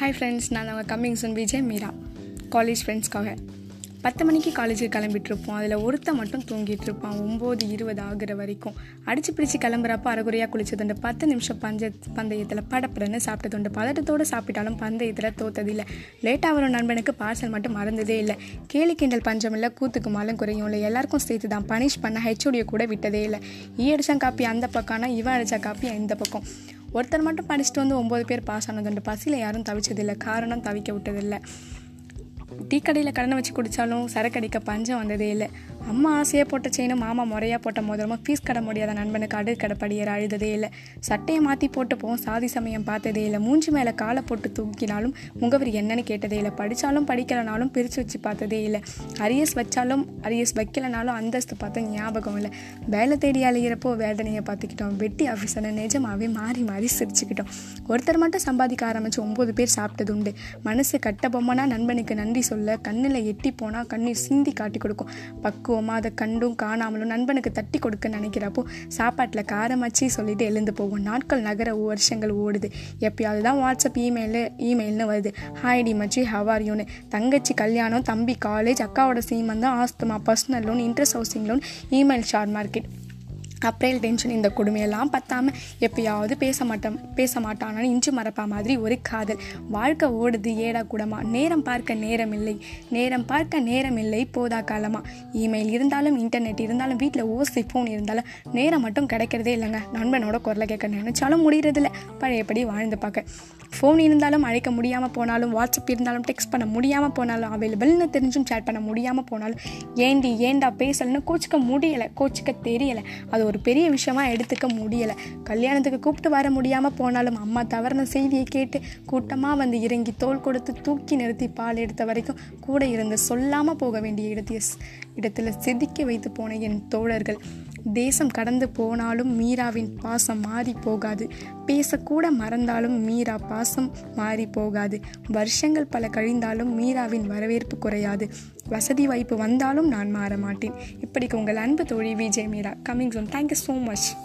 Hi friends நான் அவங்க coming சொன் விஜய் மீரா. காலேஜ் ஃப்ரெண்ட்ஸ்க்காக பத்து மணிக்கு காலேஜுக்கு கிளம்பிட்டுருப்போம் அதில் ஒருத்த மட்டும் தூங்கிட்டு இருப்பான். ஒம்பது இருபது ஆகுற வரைக்கும். அடிச்சு பிடிச்சி கிளம்புறப்ப அரைகுறையாக குளிச்சதுண்டு பத்து நிமிஷம் பஞ்ச பந்தயத்தில் படப்படன்னு சாப்பிட்டதுண்டு. பதட்டத்தோடு சாப்பிட்டாலும் பந்தயத்தில் தோத்ததில்லை. லேட்டாக வரும் நண்பனுக்கு பார்சல் மட்டும் மறந்ததே இல்லை. கேலி கிண்டல் பஞ்சம் இல்லை கூத்துக்கு மாலும் குறையும் இல்லை. எல்லாருக்கும் சேர்த்து தான் பனிஷ் பண்ண ஹெச்ஓடியை கூட விட்டதே இல்லை. ஈ அடித்தான் காப்பி அந்த பக்கம்னா இவன் அடித்த காப்பி இந்த பக்கம். ஒருத்தர் மட்டும் படிச்சுட்டு வந்து ஒம்பது பேர் பாஸ் ஆனதுண்டு பசியில் யாரும் தவிச்சதில்லை காரணம் தவிக்க விட்டதில்லை. டீ கடையில் கடனை வச்சு குடித்தாலும் சரக்கு அடிக்க பஞ்சம் வந்ததே இல்லை. அம்மா ஆசையாக போட்ட செயினும் மாமா முறையாக போட்ட மோதிரமும் ஃபீஸ் கட முடியாத நண்பனுக்கு அடுக்கடை கடப்படியர் அழுததே இல்லை. சட்டையை மாற்றி போட்டுப்போம் சாதி சமயம் பார்த்ததே இல்லை. மூஞ்சி மேலே காலை போட்டு தூக்கினாலும் முகவரி என்னன்னு கேட்டதே இல்லை. படித்தாலும் படிக்கலனாலும் பிரித்து வச்சு பார்த்ததே இல்லை. அரியஸ் வச்சாலும் அரியஸ் வைக்கலனாலும் அந்தஸ்து பார்த்த ஞாபகம் இல்லை. வேலை தேடி அழிகிறப்போ வேதனையை பார்த்துக்கிட்டோம். வெட்டி ஆஃபீஸரை நிஜமாகவே மாறி மாறி சிரிச்சுக்கிட்டோம். ஒருத்தர் மட்டும் சம்பாதிக்க ஆரம்பித்து ஒம்பது பேர் சாப்பிட்டது உண்டு. மனசு கட்ட பொம்மனா நண்பனுக்கு நன்றி சொல்ல கண்ணில் எட்டி போனால் கண்ணீர் சிந்தி காட்டி கொடுக்கும். பக்குவம் பக்குவமாக அதை கண்டும் காணாமலும் நண்பனுக்கு தட்டி கொடுக்க நினைக்கிறப்போ சாப்பாட்டில் காரமாச்சி சொல்லிட்டு எழுந்து போகும் நாட்கள் நகர வருஷங்கள் ஓடுது. எப்பயாவது தான் வாட்ஸ்அப் இமெயிலு இமெயில்னு வருது. ஹாய்டி மச்சி யூனு தங்கச்சி கல்யாணம் தம்பி காலேஜ் அக்காவோட சீமந்தான் asthma personal loan interest housing loan email share market April tension இந்த கொடுமையெல்லாம் பத்தாமல் எப்பயாவது பேச மாட்டோம் பேச மாட்டானான்னு இஞ்சி மறப்பா மாதிரி ஒரு காதல். வாழ்க்கை ஓடுது ஏடா கூடமா. நேரம் பார்க்க நேரம் இல்லை. நேரம் பார்க்க நேரம் இல்லை போதா காலமா. இமெயில் இருந்தாலும் இன்டர்நெட் இருந்தாலும் வீட்டில் ஓசி ஃபோன் இருந்தாலும் நேரம் மட்டும் கிடைக்கிறதே இல்லைங்க. நண்பனோட குரலை கேட்க நினைச்சாலும் முடியறதில்ல. பழையபடி வாழ்ந்து பார்க்க. ஃபோன் இருந்தாலும் அழைக்க முடியாமல் போனாலும் வாட்ஸ்அப் இருந்தாலும் டெக்ஸ்ட் பண்ண முடியாமல் போனாலும் அவைலபிள்னு தெரிஞ்சும் சேட் பண்ண முடியாமல் போனாலும் ஏண்டி ஏண்டா பேசலன்னு கோச்சிக்க முடியலை. கோச்சிக்க தெரியலை. அது ஒரு பெரிய விஷயமா எடுத்துக்க முடியலை. கல்யாணத்துக்கு கூப்பிட்டு வர முடியாமல் போனாலும் அம்மா தவறின செய்தியை கேட்டு கூட்டமாக வந்து இறங்கி தோல் கொடுத்து தூக்கி நிறுத்தி பால் எடுத்த வரைக்கும் கூட இருந்து சொல்லாமல் போக வேண்டிய இடத்திய இடத்துல செதுக்கி வைத்து போன என் தோழர்கள். தேசம் கடந்து போனாலும் மீராவின் பாசம் மாறி போகாது. பேசக்கூட மறந்தாலும் மீரா பாசம் மாறி போகாது. வருஷங்கள் பல கழிந்தாலும் மீராவின் வரவேற்பு குறையாது. வசதி வாய்ப்பு வந்தாலும் நான் மாற மாட்டேன். இப்படிக்கு உங்கள் அன்பு தோழி Vijay Meera. Coming soon thank you so much